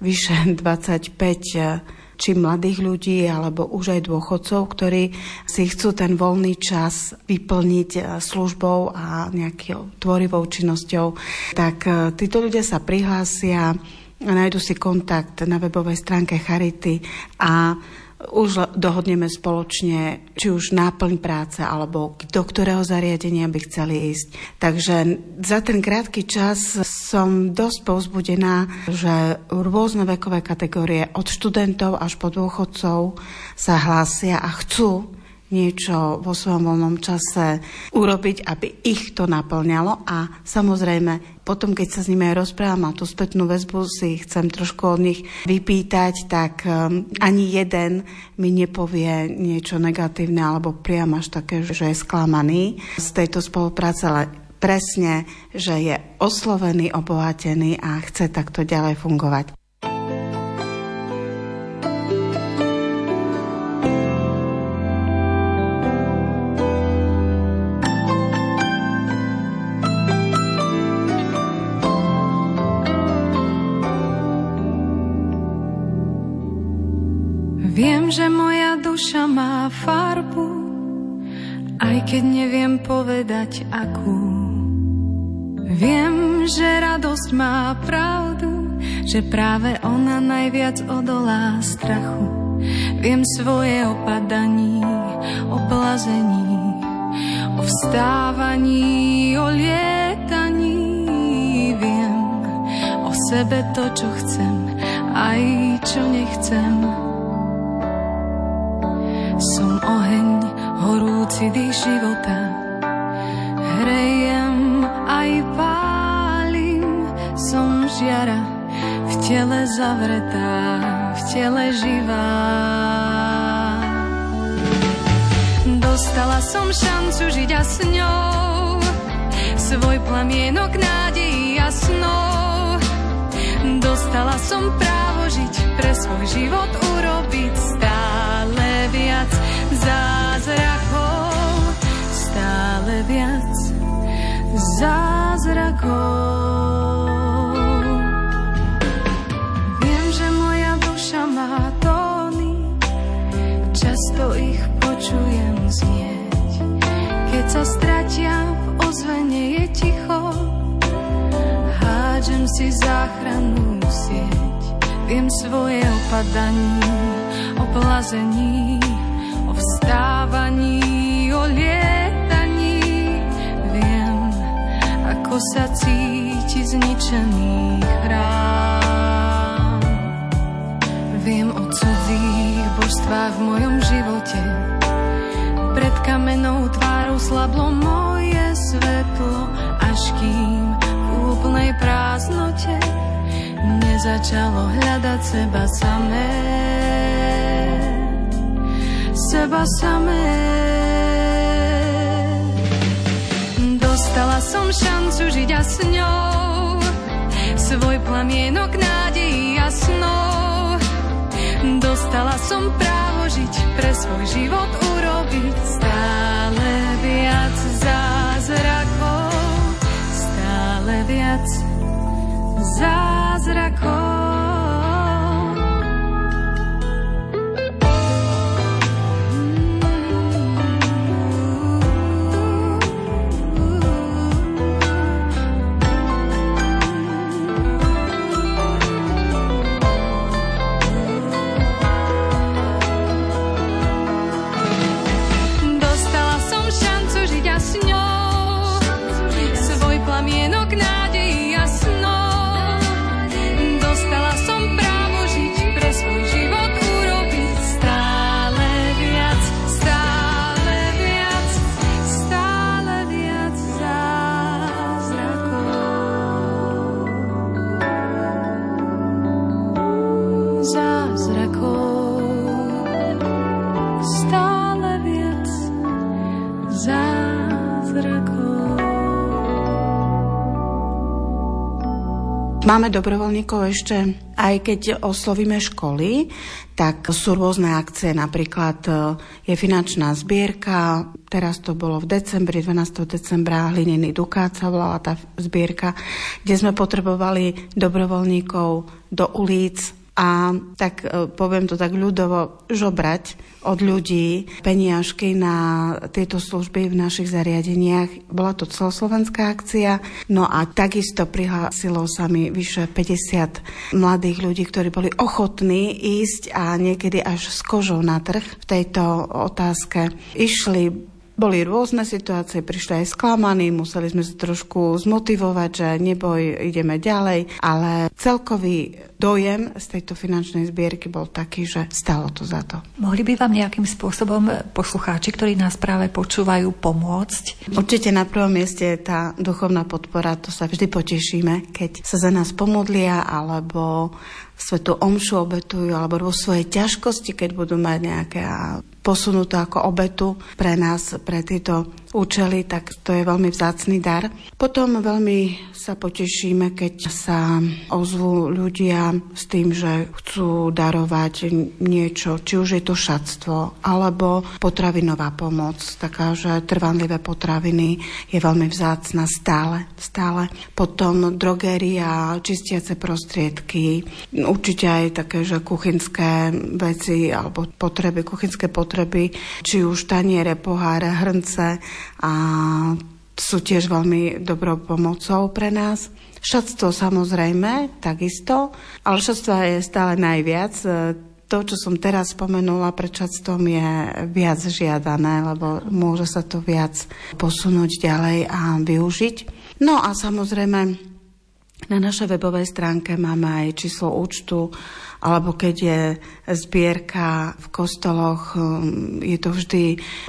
vyše 25 či mladých ľudí, alebo už aj dôchodcov, ktorí si chcú ten voľný čas vyplniť e, službou a nejakou tvorivou činnosťou, tak e, títo ľudia sa prihlásia, nájdu si kontakt na webovej stránke Charity a už dohodneme spoločne, či už náplň práce, alebo do ktorého zariadenia by chceli ísť. Takže za ten krátky čas som dosť povzbudená, že rôzne vekové kategórie od študentov až po dôchodcov sa hlásia a chcú niečo vo svojom voľnom čase urobiť, aby ich to naplňalo a samozrejme potom, keď sa s nimi aj rozprávam a tú spätnú väzbu si chcem trošku od nich vypýtať, tak um, ani jeden mi nepovie niečo negatívne alebo priam až také, že je sklamaný z tejto spolupráce, ale presne, že je oslovený, obohatený a chce takto ďalej fungovať. Že moja duša má farbu, aj keď neviem povedať akú. Viem, že radosť má pravdu, že práve ona najviac odolá strachu. Viem svoje opadaní, o plazení, o vstávaní, o lietaní. Viem o sebe to, čo chcem, aj čo nechcem som oheň, horúci dých života. Hrejem aj pálim, som žiara, v tele zavretá, v tele živá. Dostala som šancu žiť a s ňou, svoj plamienok nádejí a snov. Dostala som právo žiť, pre svoj život urobiť stále viac zázrakov, stále viac zázrakov. Viem, že moja duša má tóny, často ich počujem znieť, keď sa stratia v ozvene je ticho. Hádžem si záchrannú sieť, viem svoje opadaní, o vstávaní, o lietaní. Viem, ako sa cíti zničený chrám. Viem o cudzích božstvách v mojom živote, pred kamenou tvárou slablo moje svetlo, až kým v úplnej prázdnote nezačalo hľadať seba samé. Seba samé. Dostala som šancu žiť a s ňou svoj plamienok nádejí a snov. Dostala som právo žiť, pre svoj život urobiť stále viac zázrakov, stále viac zázrakov. Máme dobrovoľníkov ešte, aj keď oslovíme školy, tak sú rôzne akcie, napríklad e, je finančná zbierka, teraz to bolo v decembri, 12. decembra, hlinený dukát sa volala tá zbierka, kde sme potrebovali dobrovoľníkov do ulic, a tak e, poviem to tak ľudovo, žobrať od ľudí peniažky na tieto služby v našich zariadeniach. Bola to celoslovenská akcia, no a takisto prihlásilo sa mi vyše 50 mladých ľudí, ktorí boli ochotní ísť a niekedy až s kožou na trh v tejto otázke. Išli boli rôzne situácie, prišli aj sklamaní, museli sme sa trošku zmotivovať, že neboj, ideme ďalej, ale celkový dojem z tejto finančnej zbierky bol taký, že stalo to za to. Mohli by vám nejakým spôsobom poslucháči, ktorí nás práve počúvajú, pomôcť? Určite na prvom mieste tá duchovná podpora, to sa vždy potešíme, keď sa za nás pomodlia alebo svetu omšu obetujú alebo vo svojej ťažkosti, keď budú mať nejaké a posunú ako obetu pre nás, pre tieto účely, tak to je veľmi vzácný dar. Potom veľmi sa potešíme, keď sa ozvú ľudia s tým, že chcú darovať niečo, či už je to šatstvo, alebo potravinová pomoc, taká, že trvanlivé potraviny je veľmi vzácna stále, stále. Potom drogéria, čistiace prostriedky, určite aj také, že kuchynské veci alebo potreby, kuchynské potreby, či už taniere, poháre, hrnce a sú tiež veľmi dobrou pomocou pre nás. Šatstvo samozrejme, takisto, ale šatstvo je stále najviac. To, čo som teraz spomenula pred šatstvom, je viac žiadané, lebo môže sa to viac posunúť ďalej a využiť. No a samozrejme, na našej webovej stránke máme aj číslo účtu alebo keď je zbierka v kostoloch, um, je to vždy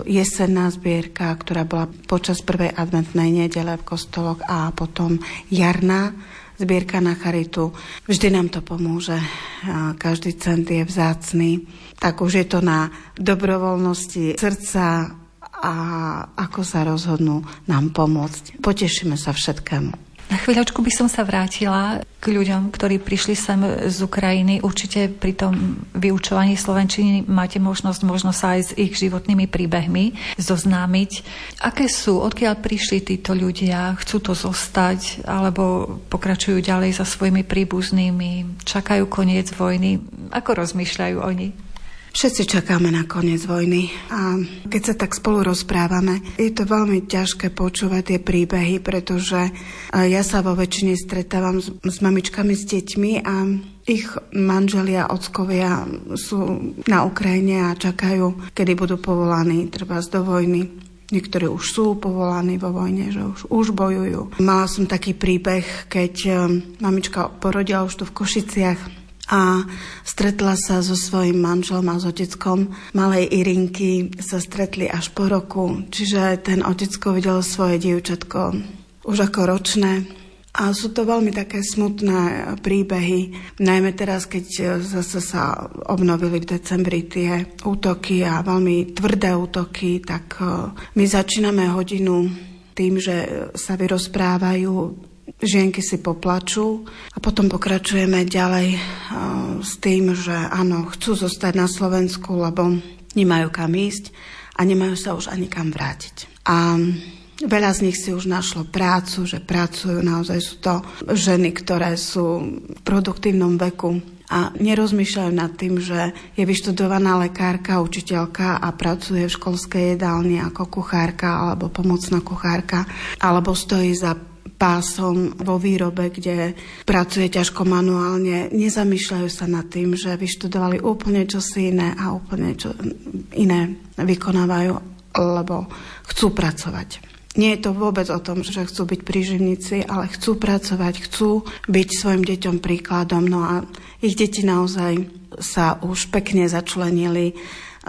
jesenná zbierka, ktorá bola počas prvej adventnej nedele v kostoloch a potom jarná zbierka na charitu. Vždy nám to pomôže. Každý cent je vzácný. Tak už je to na dobrovoľnosti srdca a ako sa rozhodnú nám pomôcť. Potešíme sa všetkému. Na chvíľočku by som sa vrátila k ľuďom, ktorí prišli sem z Ukrajiny. Určite pri tom vyučovaní slovenčiny máte možnosť možno sa aj s ich životnými príbehmi zoznámiť. Aké sú, odkiaľ prišli títo ľudia, chcú to zostať, alebo pokračujú ďalej za svojimi príbuznými, čakajú koniec vojny? Ako rozmýšľajú oni? Všetci čakáme na koniec vojny a keď sa tak spolu rozprávame, je to veľmi ťažké počúvať tie príbehy, pretože ja sa vo väčšine stretávam s, s mamičkami, s deťmi a ich manželia, ockovia sú na Ukrajine a čakajú, kedy budú povolaní treba do vojny. Niektorí už sú povolaní vo vojne, že už, už bojujú. Mala som taký príbeh, keď mamička porodila už tu v Košiciach a stretla sa so svojím manželom a s oteckom malej Irinky sa stretli až po roku, čiže ten otecko videl svoje dievčatko už ako ročné. A sú to veľmi také smutné príbehy, najmä teraz, keď zase sa obnovili v decembri tie útoky a veľmi tvrdé útoky, tak e, my začíname hodinu tým, že sa vyrozprávajú žienky si poplačú a potom pokračujeme ďalej uh, s tým, že áno, chcú zostať na Slovensku, lebo nemajú kam ísť a nemajú sa už ani kam vrátiť. A Veľa z nich si už našlo prácu, že pracujú, naozaj sú to ženy, ktoré sú v produktívnom veku a nerozmýšľajú nad tým, že je vyštudovaná lekárka, učiteľka a pracuje v školskej jedálni ako kuchárka alebo pomocná kuchárka, alebo stojí za pásom vo výrobe, kde pracuje ťažko manuálne, nezamýšľajú sa nad tým, že vyštudovali úplne čosi iné a úplne čo iné vykonávajú, lebo chcú pracovať. Nie je to vôbec o tom, že chcú byť príživníci, ale chcú pracovať, chcú byť svojim deťom príkladom. No a ich deti naozaj sa už pekne začlenili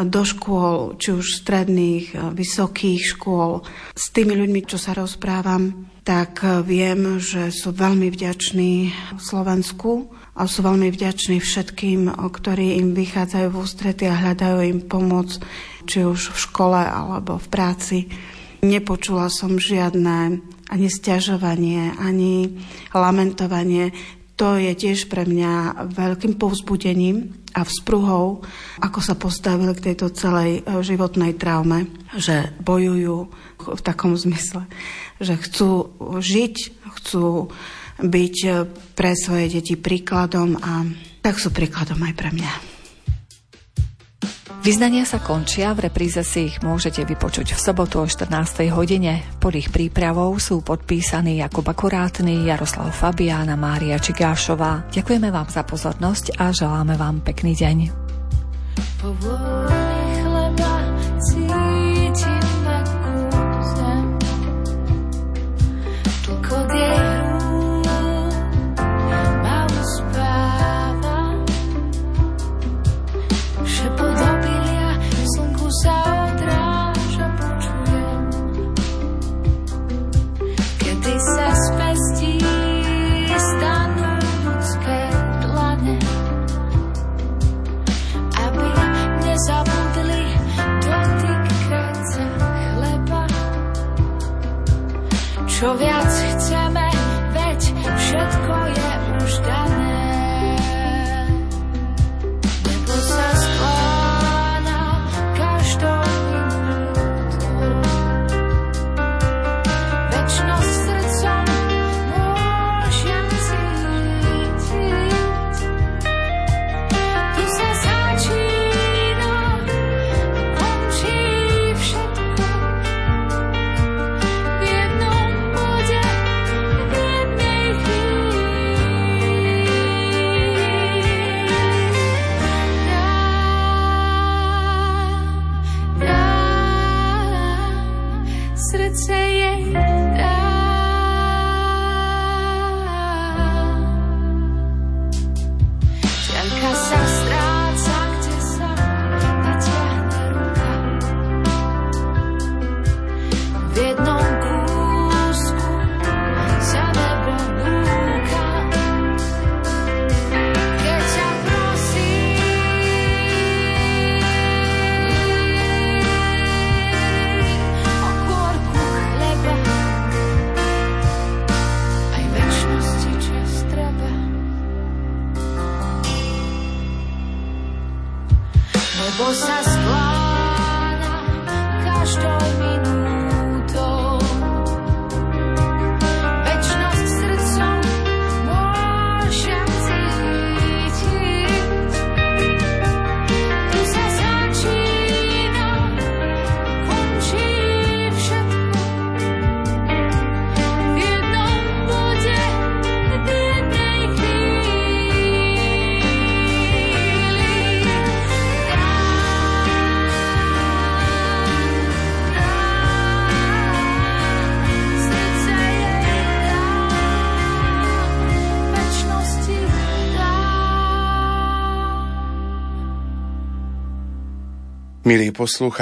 do škôl, či už stredných, vysokých škôl. S tými ľuďmi, čo sa rozprávam, tak viem, že sú veľmi vďační Slovensku a sú veľmi vďační všetkým, ktorí im vychádzajú v ústrety a hľadajú im pomoc, či už v škole alebo v práci. Nepočula som žiadne ani stiažovanie, ani lamentovanie to je tiež pre mňa veľkým povzbudením a vzpruhou, ako sa postavili k tejto celej e, životnej traume, že bojujú v takom zmysle, že chcú žiť, chcú byť e, pre svoje deti príkladom a tak sú príkladom aj pre mňa. Vyznania sa končia, v repríze si ich môžete vypočuť v sobotu o 14. hodine. Pod ich prípravou sú podpísaní Jakub Akurátny, Jaroslav Fabiána, Mária Čigášová. Ďakujeme vám za pozornosť a želáme vám pekný deň. chleba Čo viac Milí poslúcha,